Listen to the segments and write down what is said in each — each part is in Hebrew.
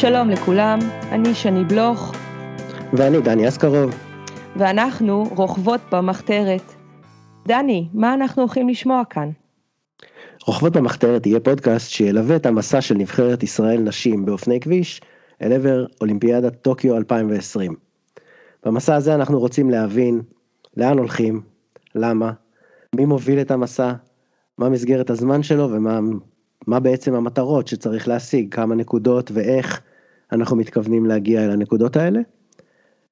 שלום לכולם, אני שני בלוך. ואני דני אסקרוב. ואנחנו רוכבות במחתרת. דני, מה אנחנו הולכים לשמוע כאן? רוכבות במחתרת יהיה פודקאסט שילווה את המסע של נבחרת ישראל נשים באופני כביש אל עבר אולימפיאדת טוקיו 2020. במסע הזה אנחנו רוצים להבין לאן הולכים, למה, מי מוביל את המסע, מה מסגרת הזמן שלו ומה מה בעצם המטרות שצריך להשיג, כמה נקודות ואיך אנחנו מתכוונים להגיע אל הנקודות האלה.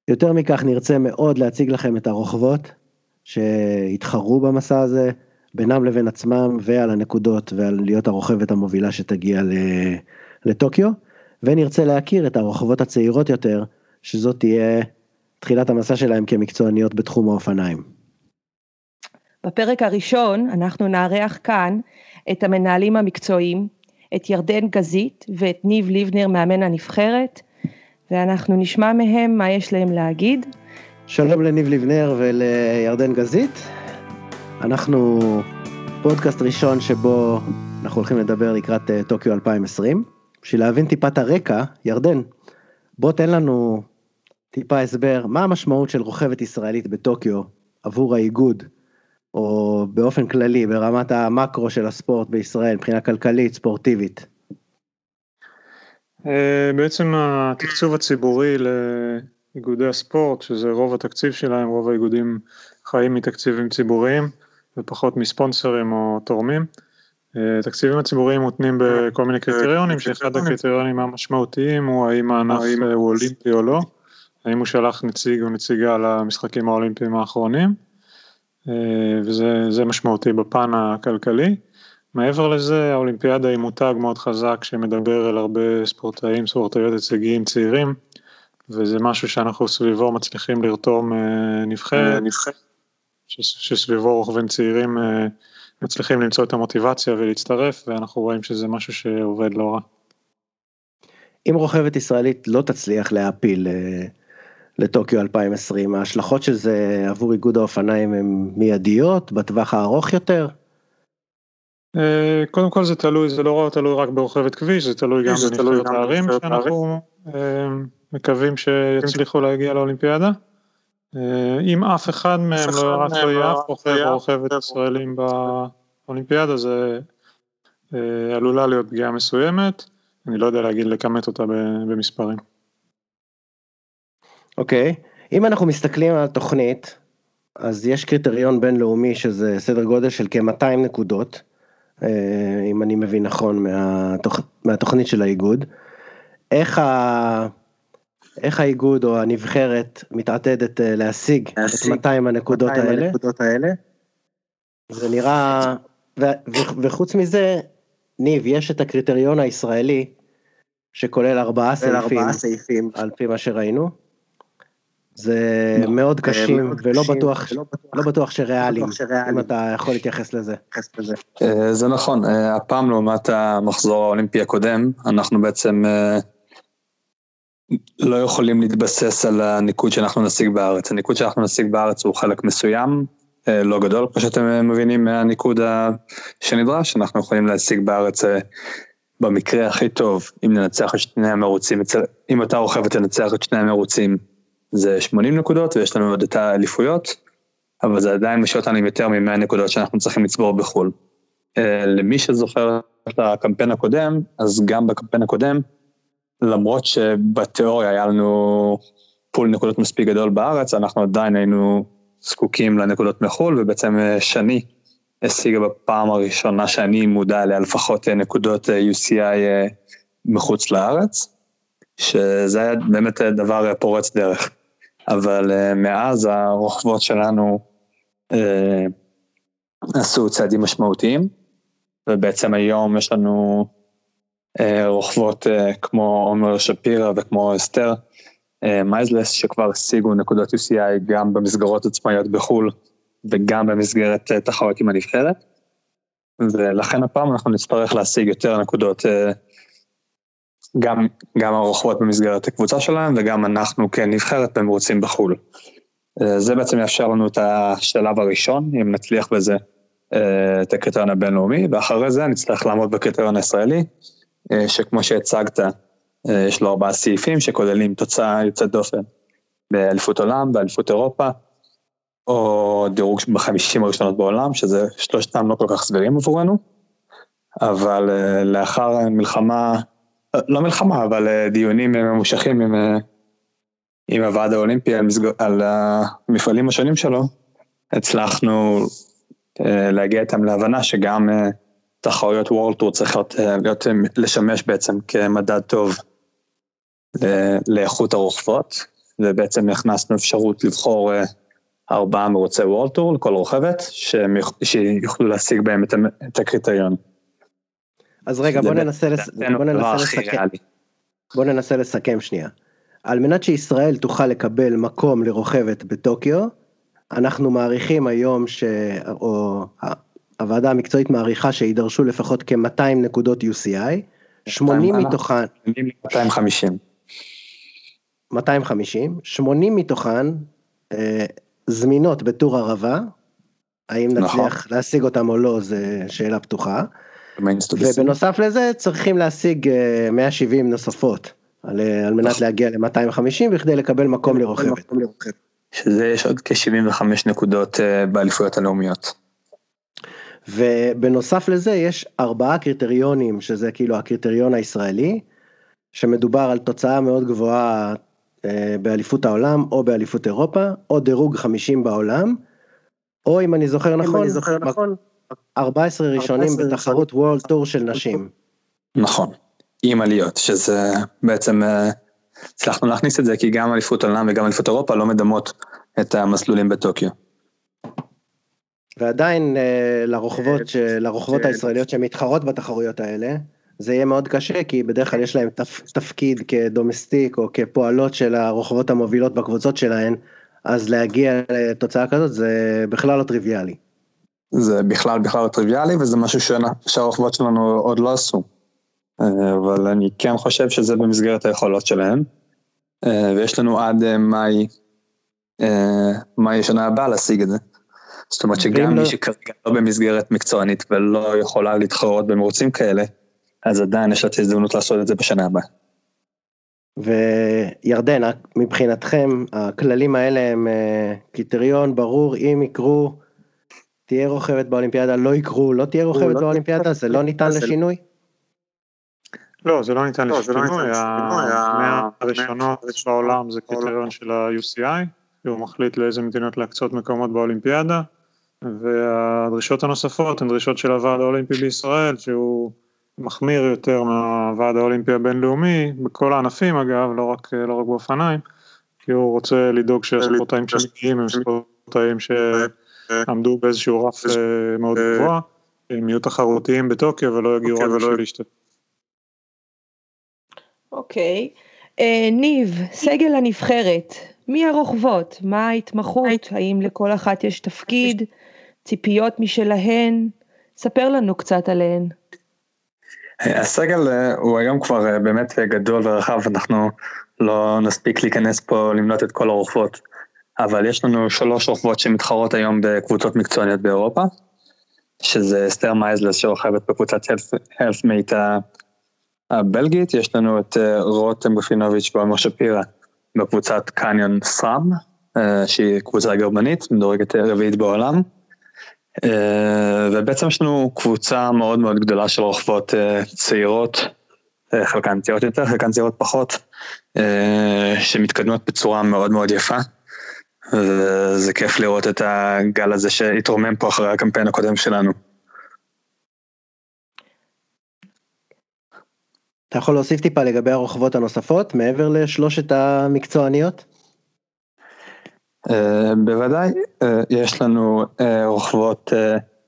יותר מכך נרצה מאוד להציג לכם את הרוכבות שהתחרו במסע הזה בינם לבין עצמם ועל הנקודות ועל להיות הרוכבת המובילה שתגיע לטוקיו ונרצה להכיר את הרוכבות הצעירות יותר שזאת תהיה תחילת המסע שלהם כמקצועניות בתחום האופניים. בפרק הראשון אנחנו נארח כאן את המנהלים המקצועיים, את ירדן גזית ואת ניב ליבנר מאמן הנבחרת, ואנחנו נשמע מהם מה יש להם להגיד. שלום לניב ליבנר ולירדן גזית. אנחנו פודקאסט ראשון שבו אנחנו הולכים לדבר לקראת אה, טוקיו 2020. בשביל להבין טיפה את הרקע, ירדן, בוא תן לנו טיפה הסבר מה המשמעות של רוכבת ישראלית בטוקיו עבור האיגוד או באופן כללי ברמת המקרו של הספורט בישראל מבחינה כלכלית ספורטיבית? אה, בעצם התקצוב הציבורי לאיגודי הספורט שזה רוב התקציב שלהם רוב האיגודים חיים מתקציבים ציבוריים ופחות מספונסרים או תורמים. התקציבים אה, הציבוריים מותנים בכל מיני קריטריונים שאחד הקריטריונים המשמעותיים הוא האם הענף הוא אולימפי או לא, האם הוא שלח נציג או נציגה למשחקים האולימפיים האחרונים. אה, וזה משמעותי בפן הכלכלי. מעבר לזה האולימפיאדה היא מותג מאוד חזק שמדבר על הרבה ספורטאים, ספורטאיות הישגיים צעירים, וזה משהו שאנחנו סביבו מצליחים לרתום אה, נבחרת, שסביבו רוכבים צעירים אה, מצליחים למצוא את המוטיבציה ולהצטרף, ואנחנו רואים שזה משהו שעובד לא רע. אם רוכבת ישראלית לא תצליח להעפיל לטוקיו 2020, ההשלכות של זה עבור איגוד האופניים הן מיידיות, בטווח הארוך יותר? אה, קודם כל זה תלוי, זה לא תלוי רק ברוכבת כביש, זה תלוי גם בנבחרת הערים שאנחנו אה, מקווים שיצליחו להגיע לאולימפיאדה. אה, אם אף אחד מהם לא רק לא יהיה אף רוכב או רוכבת ישראלים באולימפיאדה, זה עלולה להיות פגיעה מסוימת, אני לא יודע להגיד לכמת אותה במספרים. אוקיי, אם אנחנו מסתכלים על התוכנית, אז יש קריטריון בינלאומי שזה סדר גודל של כ-200 נקודות, אה, אם אני מבין נכון מהתוכ... מהתוכנית של האיגוד. איך, ה... איך האיגוד או הנבחרת מתעתדת אה, להשיג, להשיג את 200 הנקודות 200 האלה? הנקודות האלה? זה נראה, ו... ו... וחוץ מזה, ניב, יש את הקריטריון הישראלי, שכולל ארבעה סעיפים, סעיפים, על פי מה שראינו. זה לא, מאוד קשים ולא בטוח, לא בטוח שריאליים, אם אתה יכול להתייחס לזה. אה, זה נכון, אה, הפעם לעומת המחזור האולימפי הקודם, אנחנו בעצם אה, לא יכולים להתבסס על הניקוד שאנחנו נשיג בארץ. הניקוד שאנחנו נשיג בארץ הוא חלק מסוים, לא גדול, כמו שאתם מבינים מהניקוד שנדרש, אנחנו יכולים להשיג בארץ במקרה הכי טוב, אם ננצח את שני המרוצים, אם אותה רוכבת תנצח את שני המרוצים זה 80 נקודות ויש לנו עוד את האליפויות, אבל זה עדיין משאיר אותנו עם יותר מ-100 נקודות שאנחנו צריכים לצבור בחו"ל. אה, למי שזוכר את הקמפיין הקודם, אז גם בקמפיין הקודם, למרות שבתיאוריה היה לנו פול נקודות מספיק גדול בארץ, אנחנו עדיין היינו זקוקים לנקודות מחו"ל, ובעצם אה, שני השיגה בפעם הראשונה שאני מודע אליה לפחות אה, נקודות UCI מחוץ לארץ, שזה היה באמת דבר פורץ דרך. אבל uh, מאז הרוכבות שלנו uh, עשו צעדים משמעותיים, ובעצם היום יש לנו uh, רוכבות כמו עומר שפירא וכמו אסתר מייזלס, שכבר השיגו נקודות UCI גם במסגרות עצמאיות בחו"ל וגם במסגרת תחרות עם הנבחרת, ולכן הפעם אנחנו נצטרך להשיג יותר נקודות uh, גם, גם הרוכבות במסגרת הקבוצה שלהם וגם אנחנו כנבחרת במרוצים בחו"ל. אה, זה בעצם יאפשר לנו את השלב הראשון, אם נצליח בזה, אה, את הקריטריון הבינלאומי, ואחרי זה נצטרך לעמוד בקריטריון הישראלי, אה, שכמו שהצגת, יש לו ארבעה סעיפים שכוללים תוצאה יוצאת דופן באליפות עולם, באליפות אירופה, או דירוג בחמישים הראשונות בעולם, שזה שלושתם לא כל כך סבירים עבורנו, אבל לאחר מלחמה, לא מלחמה, אבל דיונים ממושכים עם, עם הוועד האולימפי על, מסג... על המפעלים השונים שלו, הצלחנו להגיע איתם להבנה שגם תחרויות וורלד טור צריכות להיות, לשמש בעצם כמדד טוב לאיכות הרוכבות, ובעצם הכנסנו אפשרות לבחור ארבעה מרוצי וורלד טור לכל רוכבת, שיוכלו להשיג בהם את הקריטריון. אז רגע, בוא ננסה, לס... בוא ננסה לסכם. בוא ננסה לסכם שנייה. על מנת שישראל תוכל לקבל מקום לרוכבת בטוקיו, אנחנו מעריכים היום, ש... או הוועדה המקצועית מעריכה שידרשו לפחות כ-200 נקודות UCI, 80 מתוכן... 250. 250, 80 מתוכן אה, זמינות בטור ערבה, האם נצליח נכון. להשיג אותם או לא זה שאלה פתוחה. ובנוסף לזה צריכים להשיג 170 אה, נוספות על, אה, על מנת נכון. להגיע ל-250 בכדי לקבל מקום לרוכבת. שזה יש עוד כ-75 נקודות אה, באליפויות הלאומיות. ובנוסף לזה יש ארבעה קריטריונים שזה כאילו הקריטריון הישראלי, שמדובר על תוצאה מאוד גבוהה באליפות העולם או באליפות אירופה, או דירוג 50 בעולם, או אם אני זוכר נכון, אני זוכר נכון 14 ראשונים בתחרות וורלד טור של נשים. נכון, עם עליות, שזה בעצם, אה, הצלחנו להכניס את זה כי גם אליפות עולם וגם אליפות אירופה לא מדמות את המסלולים בטוקיו. ועדיין אה, לרוכבות, לרוכבות הישראליות שמתחרות בתחרויות האלה, זה יהיה מאוד קשה כי בדרך כלל יש להם תפ, תפקיד כדומסטיק או כפועלות של הרוכבות המובילות בקבוצות שלהן, אז להגיע לתוצאה כזאת זה בכלל לא טריוויאלי. זה בכלל בכלל לא טריוויאלי וזה משהו שהרוכבות שלנו עוד לא עשו. אה, אבל אני כן חושב שזה במסגרת היכולות שלהם. אה, ויש לנו עד אה, מאי, מאי שנה הבאה להשיג את זה. זאת אומרת שגם מי לא- שכרגע לא במסגרת מקצוענית ולא יכולה להתחרות במרוצים כאלה, אז עדיין יש לה את ההזדמנות לעשות את זה בשנה הבאה. וירדן, מבחינתכם הכללים האלה הם קריטריון ברור, אם יקרו תהיה רוכבת באולימפיאדה, לא יקרו, לא תהיה רוכבת לא באולימפיאדה, זה לא ניתן לשינוי? לא, זה לא ניתן לא, לשינוי, המאה הראשונות בעולם זה קריטריון של ה-UCI, הוא מחליט לאיזה מדינות להקצות מקומות באולימפיאדה, והדרישות הנוספות הן דרישות של הוועד האולימפי בישראל, שהוא מחמיר יותר מהוועד האולימפי הבינלאומי, בכל הענפים אגב, לא רק, לא רק באופניים, כי הוא רוצה לדאוג שהספורטאים שמגיעים הם ספורטאים ש... עמדו באיזשהו רף אה, מאוד אה, גבוה, הם יהיו תחרותיים בטוקיו ולא יגיעו רק בשביל להשתתף. אוקיי, אה, ניב, סגל הנבחרת, מי הרוכבות? מה ההתמחות? האם לכל אחת יש תפקיד? ציפיות משלהן? ספר לנו קצת עליהן. הסגל הוא היום כבר באמת גדול ורחב, אנחנו לא נספיק להיכנס פה למנות את כל הרוכבות. אבל יש לנו שלוש רוכבות שמתחרות היום בקבוצות מקצועניות באירופה, שזה אסתר מייזלס שרוכבת בקבוצת ה Health Mate הבלגית, יש לנו את אה, רותם גפינוביץ' ועומר שפירא בקבוצת Canyon SRAM, אה, שהיא קבוצה גרמנית, מדורגת רביעית בעולם. אה, ובעצם יש לנו קבוצה מאוד מאוד גדולה של רוכבות צעירות, חלקן צעירות יותר, חלקן צעירות פחות, שמתקדמות בצורה מאוד מאוד יפה. זה כיף לראות את הגל הזה שהתרומם פה אחרי הקמפיין הקודם שלנו. אתה יכול להוסיף טיפה לגבי הרוכבות הנוספות מעבר לשלושת המקצועניות? אה, בוודאי, אה, יש לנו אה, רוכבות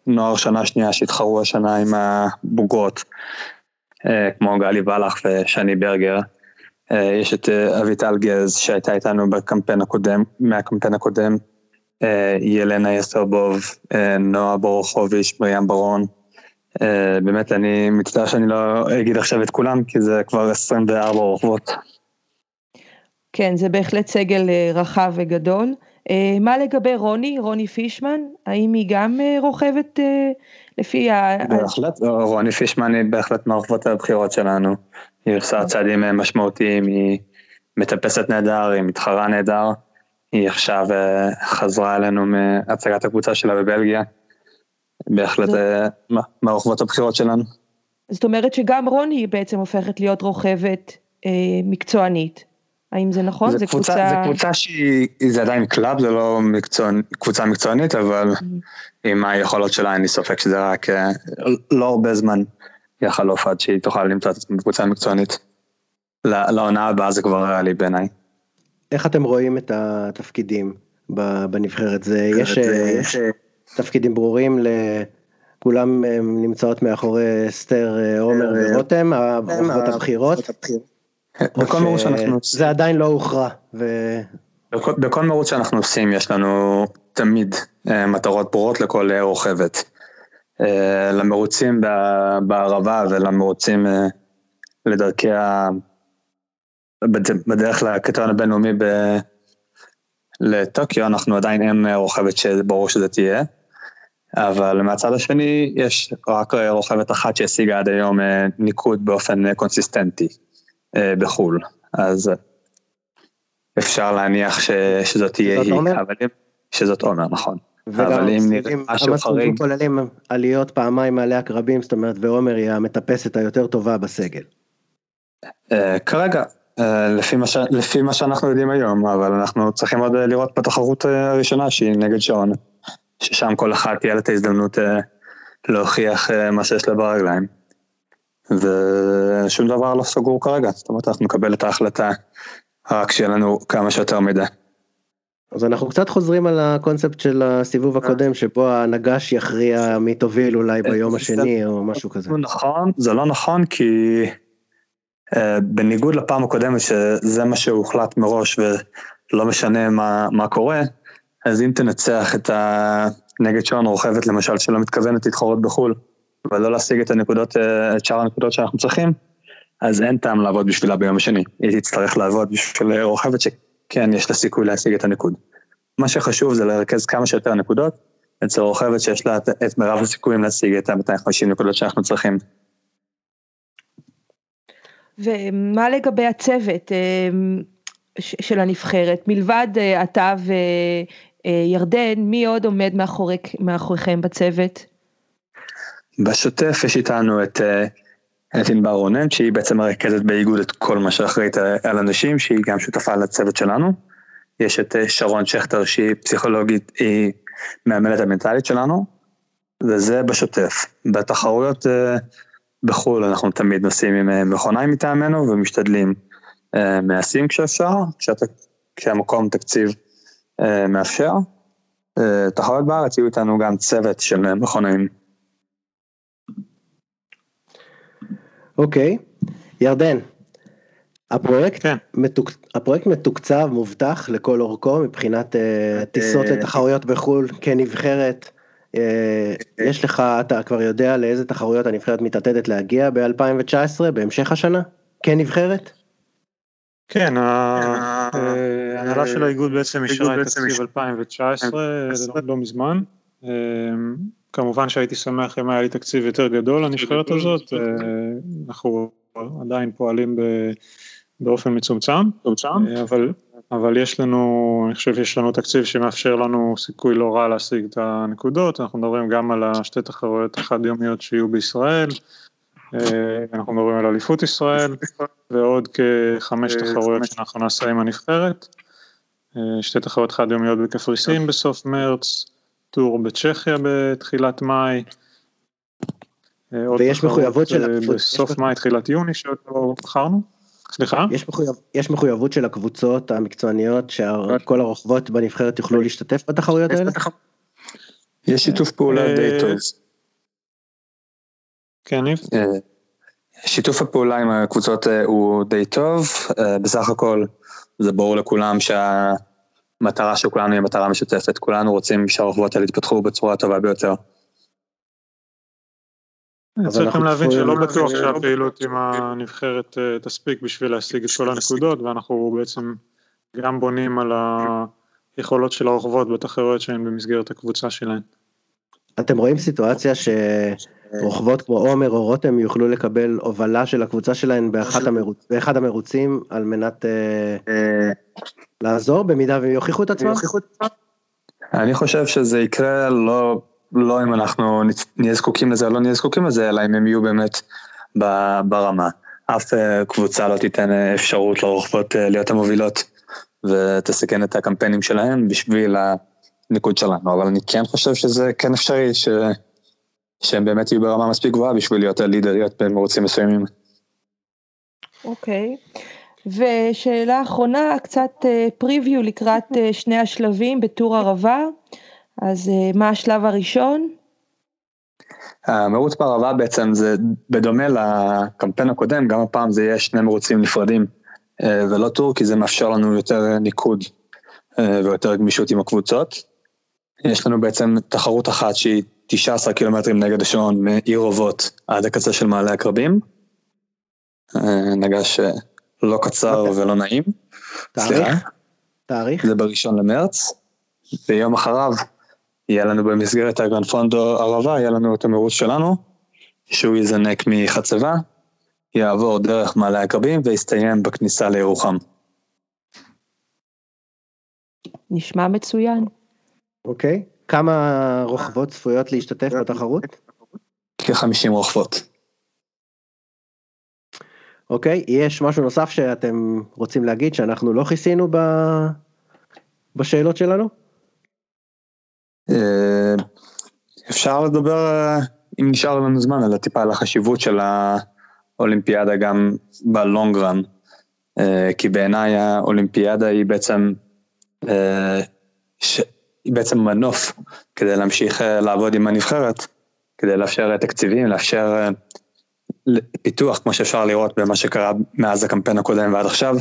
נוער שנה שנייה שהתחרו השנה עם הבוגרות, כמו גלי ולח ושני ברגר. אה, יש את אה, אביטל גז שהייתה איתנו בקמפיין הקודם, מהקמפיין הקודם, אה, ילנה יסרבוב, נועה בורוכוביץ', מרים ברון. באמת אני מצטער שאני לא אגיד עכשיו את כולם כי זה כבר 24 רוכבות. כן, זה בהחלט סגל רחב וגדול. מה לגבי רוני, רוני פישמן? האם היא גם רוכבת לפי ה... בהחלט, רוני פישמן היא בהחלט מהרוכבות הבחירות שלנו. היא עושה צעדים משמעותיים, היא מטפסת נהדר, היא מתחרה נהדר, היא עכשיו חזרה אלינו מהצגת הקבוצה שלה בבלגיה, בהחלט מהרוכבות הבחירות שלנו. זאת אומרת שגם רוני בעצם הופכת להיות רוכבת אה, מקצוענית. האם זה נכון? זה, זה קבוצה, קבוצה... זה קבוצה שהיא, זה עדיין club, זה לא מקצוע, קבוצה מקצוענית, אבל mm-hmm. עם היכולות שלה אין לי ספק שזה רק אה, לא הרבה זמן יחלוף עד שהיא תוכל למצוא את עצמה בקבוצה מקצוענית. לעונה הבאה זה כבר ריאלי בעיניי. איך אתם רואים את התפקידים בנבחרת? זה, יש, יש תפקידים ברורים ל... כולם נמצאות מאחורי אסתר, אה, עומר ורותם, הרוכבות הבכירות. בכל מרוץ שאנחנו עושים. זה עדיין לא הוכרע. בכל, מרוץ שאנחנו עושים יש לנו תמיד אה, מטרות ברורות לכל אה, רוכבת. אה, למרוצים בערבה ולמרוצים אה, לדרכי ה... בדרך לקריטריון הבינלאומי ב... לטוקיו אנחנו עדיין אין רוכבת שברור שזה תהיה. אבל מהצד השני יש רק רוכבת אחת שהשיגה עד היום אה, ניקוד באופן קונסיסטנטי. אה, בחו"ל, אז אפשר להניח ש, שזאת תהיה היא, אבל אם, שזאת עומר, נכון. אבל אם נראה משהו חריג... כוללים עליות פעמיים מעלי הקרבים, זאת אומרת, ועומר היא המטפסת היותר טובה בסגל. Uh, כרגע, uh, לפי, מה ש... לפי מה שאנחנו יודעים היום, אבל אנחנו צריכים עוד לראות בתחרות הראשונה שהיא נגד שעון, ששם כל אחת תהיה לה את ההזדמנות להוכיח מה שיש לה ברגליים. ושום דבר לא סגור כרגע, זאת אומרת אנחנו נקבל את ההחלטה רק שיהיה לנו כמה שיותר מידע. אז אנחנו קצת חוזרים על הקונספט של הסיבוב הקודם שבו הנגש יכריע מי תוביל אולי ביום השני או משהו כזה. נכון, זה לא נכון כי uh, בניגוד לפעם הקודמת שזה מה שהוחלט מראש ולא משנה מה, מה קורה, אז אם תנצח את הנגד שעון רוכבת למשל שלא מתכוונת להתחרות בחו"ל, ולא להשיג את הנקודות, אה, את שאר הנקודות שאנחנו צריכים, אז אין טעם לעבוד בשבילה ביום השני. היא תצטרך לעבוד בשביל רוכבת שכן יש לה סיכוי להשיג את הניקוד. מה שחשוב זה לרכז כמה שיותר נקודות אצל רוכבת שיש לה את מירב הסיכויים להשיג את ה-250 נקודות שאנחנו צריכים. ומה לגבי הצוות אה, של הנבחרת? מלבד אה, אתה וירדן, מי עוד עומד מאחוריכם בצוות? בשוטף יש איתנו את, אה, ענבר רונן, שהיא בעצם מרכזת באיגוד את כל מה שאחראית על אנשים, שהיא גם שותפה לצוות שלנו. יש את אה, שרון שכטר שהיא פסיכולוגית, היא מאמנת המנטלית שלנו, וזה בשוטף. בתחרויות אה, בחו"ל אנחנו תמיד נוסעים עם מכוניים מטעמנו ומשתדלים מעשים כשאפשר, כשהמקום תקציב מאפשר. תחרויות בארץ יהיו איתנו גם צוות של מכונאים. אוקיי, ירדן, הפרויקט, כן. מתוק, הפרויקט מתוקצב, מובטח לכל אורכו מבחינת uh, טיסות לתחרויות בחו"ל כנבחרת. Uh, יש לך, אתה כבר יודע לאיזה תחרויות הנבחרת מתעתדת להגיע ב-2019, בהמשך השנה? כנבחרת? כן, ההנהלה של האיגוד בעצם אישרה את תקציב 2019 לא מזמן. כמובן שהייתי שמח אם היה לי תקציב יותר גדול לנבחרת הזאת, אה, אנחנו עדיין פועלים באופן מצומצם, אה, אבל, אבל יש לנו, אני חושב שיש לנו תקציב שמאפשר לנו סיכוי לא רע להשיג את הנקודות, אנחנו מדברים גם על השתי תחרויות החד יומיות שיהיו בישראל, אה, אנחנו מדברים על אליפות ישראל ועוד כחמש תחרויות שאנחנו נעשה עם הנבחרת, שתי תחרויות חד יומיות בקפריסין בסוף מרץ, טור בצ'כיה בתחילת מאי. אה, ויש מחויבות של אה, הקבוצות. בסוף מאי, תחילת יוני שעוד לא בחרנו. סליחה? יש, מחויב, יש מחויבות של הקבוצות המקצועניות שכל הרוכבות בנבחרת יוכלו להשתתף בתחרויות האלה? יש שיתוף פעולה אה, די טוב. כן, ניב? שיתוף הפעולה עם הקבוצות הוא די טוב, בסך הכל זה ברור לכולם שה... המטרה של כולנו היא מטרה משותפת, כולנו רוצים שהרחובות האלה יתפתחו בצורה הטובה ביותר. צריכים להבין שלא בטוח שהפעילות עם הנבחרת אה, תספיק בשביל להשיג את כל הנקודות, ואנחנו בעצם גם בונים על היכולות של הרוכבות בתחרויות שהן במסגרת הקבוצה שלהן. אתם רואים סיטואציה רוכבות כמו עומר או רותם יוכלו לקבל הובלה של הקבוצה שלהן המרוץ, באחד המרוצים על מנת אה, לעזור במידה והם יוכיחו את עצמם? אני חושב שזה יקרה לא, לא אם אנחנו נהיה זקוקים לזה או לא נהיה זקוקים לזה, אלא אם הם יהיו באמת ברמה. אף אה, קבוצה לא תיתן אה, אפשרות לרוכבות אה, להיות המובילות ותסכן את הקמפיינים שלהם בשביל הניקוד שלנו, אבל אני כן חושב שזה כן אפשרי ש... שהם באמת יהיו ברמה מספיק גבוהה בשביל להיות לידריות במרוצים מסוימים. אוקיי, okay. ושאלה אחרונה, קצת פריוויו לקראת שני השלבים בטור ערבה, אז מה השלב הראשון? המרוץ בערבה בעצם זה בדומה לקמפיין הקודם, גם הפעם זה יהיה שני מרוצים נפרדים אה, ולא טור, כי זה מאפשר לנו יותר ניקוד אה, ויותר גמישות עם הקבוצות. יש לנו בעצם תחרות אחת שהיא 19 קילומטרים נגד השעון מעיר אובות עד הקצה של מעלה הקרבים. אה, נגש לא קצר אוקיי. ולא נעים. תאריך? תאריך? זה בראשון למרץ, ויום אחריו יהיה לנו במסגרת הגרנפונדו ערבה, יהיה לנו את המרוץ שלנו, שהוא יזנק מחצבה, יעבור דרך מעלה הקרבים ויסתיים בכניסה לירוחם. נשמע מצוין. אוקיי, okay. כמה רוכבות צפויות להשתתף בתחרות? כ-50 רוכבות. אוקיי, okay, יש משהו נוסף שאתם רוצים להגיד שאנחנו לא כיסינו ב... בשאלות שלנו? אה, אפשר לדבר, אה, אם נשאר לנו זמן, על הטיפה על החשיבות של האולימפיאדה גם בלונג רן, אה, כי בעיניי האולימפיאדה היא בעצם, בעצם מנוף כדי להמשיך לעבוד עם הנבחרת, כדי לאפשר תקציבים, לאפשר פיתוח, כמו שאפשר לראות במה שקרה מאז הקמפיין הקודם ועד עכשיו,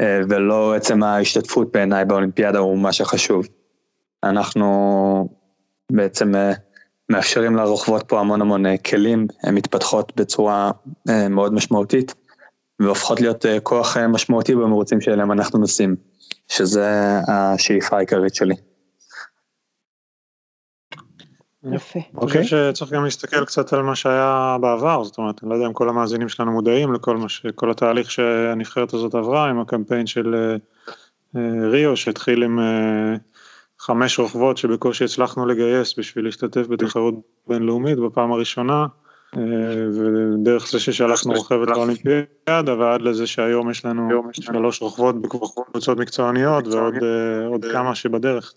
ולא עצם ההשתתפות בעיניי באולימפיאדה הוא מה שחשוב. אנחנו בעצם אה, מאפשרים לרוכבות פה המון המון אה, כלים, הן מתפתחות בצורה אה, מאוד משמעותית והופכות להיות כוח משמעותי במרוצים שאליהם אנחנו נוסעים, שזה השאיפה העיקרית שלי. יפה. אני חושב אוקיי. שצריך גם להסתכל קצת על מה שהיה בעבר, זאת אומרת, אני לא יודע אם כל המאזינים שלנו מודעים לכל מה ש... כל התהליך שהנבחרת הזאת עברה עם הקמפיין של ריו שהתחיל עם חמש רוכבות שבקושי הצלחנו לגייס בשביל להשתתף בתחרות בינלאומית בפעם הראשונה, אה, ודרך זה ששלחנו רוכבת לאולימפיאדה ועד לזה שהיום יש לנו שלוש רוכבות בקבוצות מקצועניות ועוד אה, כמה שבדרך.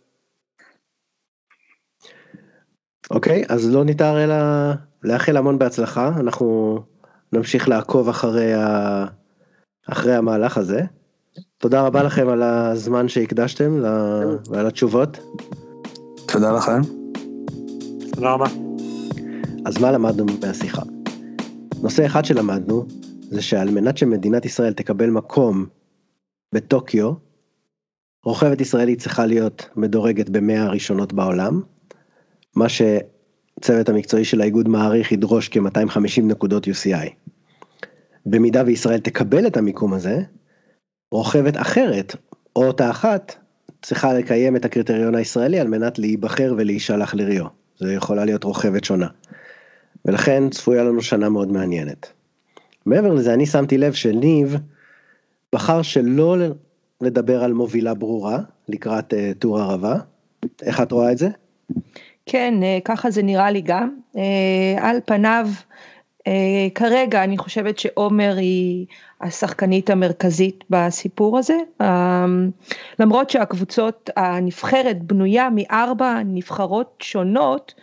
אוקיי, אז לא ניתן אלא לאחל המון בהצלחה, אנחנו נמשיך לעקוב אחרי, ה... אחרי המהלך הזה. תודה רבה לכם על הזמן שהקדשתם ועל התשובות. תודה לכם. תודה רבה. אז מה למדנו מהשיחה? נושא אחד שלמדנו זה שעל מנת שמדינת ישראל תקבל מקום בטוקיו, רוכבת ישראלית צריכה להיות מדורגת במאה הראשונות בעולם, מה שצוות המקצועי של האיגוד מעריך ידרוש כ-250 נקודות UCI. במידה וישראל תקבל את המיקום הזה, רוכבת אחרת, או אותה אחת, צריכה לקיים את הקריטריון הישראלי על מנת להיבחר ולהישלח לריו. זה יכולה להיות רוכבת שונה. ולכן צפויה לנו שנה מאוד מעניינת. מעבר לזה, אני שמתי לב שניב בחר שלא לדבר על מובילה ברורה לקראת uh, טור ערבה. איך את רואה את זה? כן, uh, ככה זה נראה לי גם. Uh, על פניו, uh, כרגע אני חושבת שעומר היא השחקנית המרכזית בסיפור הזה, למרות שהקבוצות, הנבחרת בנויה מארבע נבחרות שונות,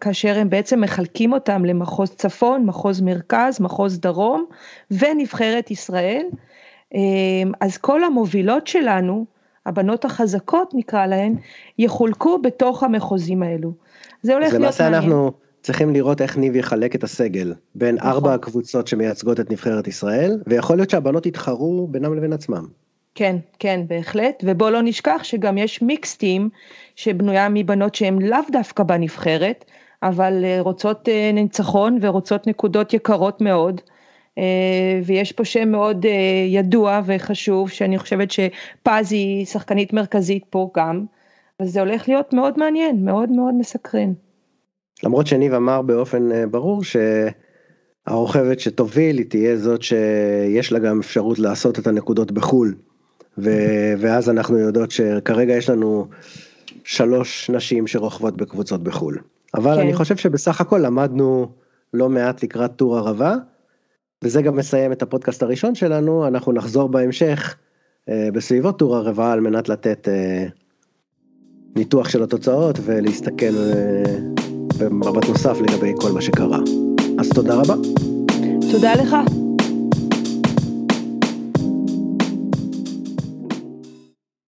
כאשר הם בעצם מחלקים אותם למחוז צפון, מחוז מרכז, מחוז דרום ונבחרת ישראל, אז כל המובילות שלנו, הבנות החזקות נקרא להן, יחולקו בתוך המחוזים האלו. זה הולך להיות מעניין. אנחנו... צריכים לראות איך ניב יחלק את הסגל בין נכון. ארבע הקבוצות שמייצגות את נבחרת ישראל, ויכול להיות שהבנות יתחרו בינם לבין עצמם. כן, כן, בהחלט, ובוא לא נשכח שגם יש מיקסטים שבנויה מבנות שהן לאו דווקא בנבחרת, אבל אה, רוצות אה, ניצחון ורוצות נקודות יקרות מאוד. אה, ויש פה שם מאוד ידוע וחשוב, שאני חושבת שפז היא שחקנית מרכזית פה גם, וזה הולך להיות מאוד מעניין, מאוד מאוד מסקרן. למרות שניב אמר באופן אה, ברור שהרוכבת שתוביל היא תהיה זאת שיש לה גם אפשרות לעשות את הנקודות בחו"ל. ו- ואז אנחנו יודעות שכרגע יש לנו שלוש נשים שרוכבות בקבוצות בחו"ל. אבל כן. אני חושב שבסך הכל למדנו לא מעט לקראת טור ערבה, וזה גם מסיים את הפודקאסט הראשון שלנו, אנחנו נחזור בהמשך אה, בסביבות טור ערבה על מנת לתת אה, ניתוח של התוצאות ולהסתכל אה, במבט נוסף לגבי כל מה שקרה. אז תודה רבה. תודה לך.